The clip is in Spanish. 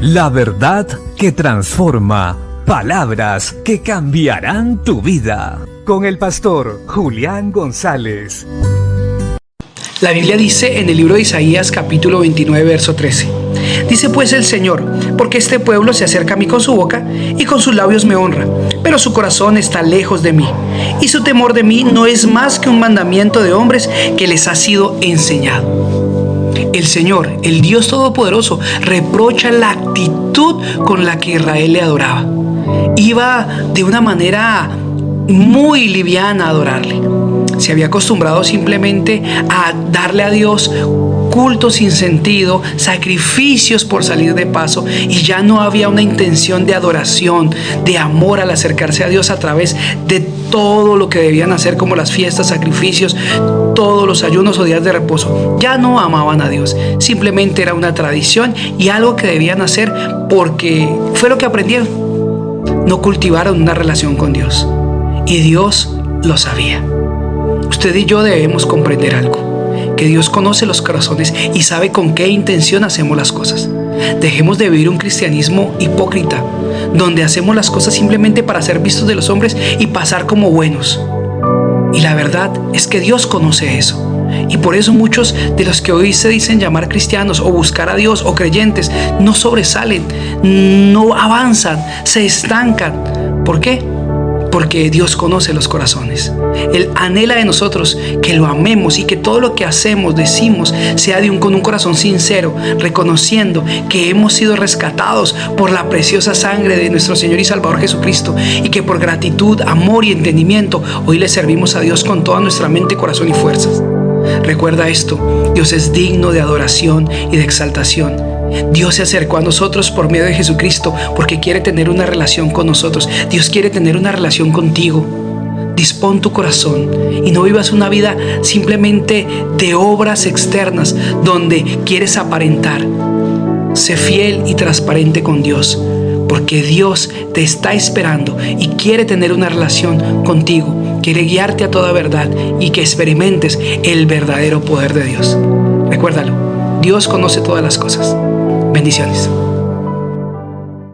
La verdad que transforma. Palabras que cambiarán tu vida. Con el pastor Julián González. La Biblia dice en el libro de Isaías capítulo 29, verso 13. Dice pues el Señor, porque este pueblo se acerca a mí con su boca y con sus labios me honra, pero su corazón está lejos de mí, y su temor de mí no es más que un mandamiento de hombres que les ha sido enseñado. El Señor, el Dios Todopoderoso, reprocha la actitud con la que Israel le adoraba. Iba de una manera muy liviana a adorarle se había acostumbrado simplemente a darle a Dios cultos sin sentido, sacrificios por salir de paso y ya no había una intención de adoración, de amor al acercarse a Dios a través de todo lo que debían hacer como las fiestas, sacrificios, todos los ayunos o días de reposo. Ya no amaban a Dios, simplemente era una tradición y algo que debían hacer porque fue lo que aprendieron. No cultivaron una relación con Dios y Dios lo sabía. Usted y yo debemos comprender algo, que Dios conoce los corazones y sabe con qué intención hacemos las cosas. Dejemos de vivir un cristianismo hipócrita, donde hacemos las cosas simplemente para ser vistos de los hombres y pasar como buenos. Y la verdad es que Dios conoce eso. Y por eso muchos de los que hoy se dicen llamar cristianos o buscar a Dios o creyentes no sobresalen, no avanzan, se estancan. ¿Por qué? Porque Dios conoce los corazones. Él anhela de nosotros que lo amemos y que todo lo que hacemos, decimos, sea con un corazón sincero, reconociendo que hemos sido rescatados por la preciosa sangre de nuestro Señor y Salvador Jesucristo y que por gratitud, amor y entendimiento hoy le servimos a Dios con toda nuestra mente, corazón y fuerzas. Recuerda esto, Dios es digno de adoración y de exaltación Dios se acercó a nosotros por medio de Jesucristo porque quiere tener una relación con nosotros. Dios quiere tener una relación contigo. Dispón tu corazón y no vivas una vida simplemente de obras externas donde quieres aparentar. Sé fiel y transparente con Dios porque Dios te está esperando y quiere tener una relación contigo. Quiere guiarte a toda verdad y que experimentes el verdadero poder de Dios. Recuérdalo, Dios conoce todas las cosas. Bendiciones.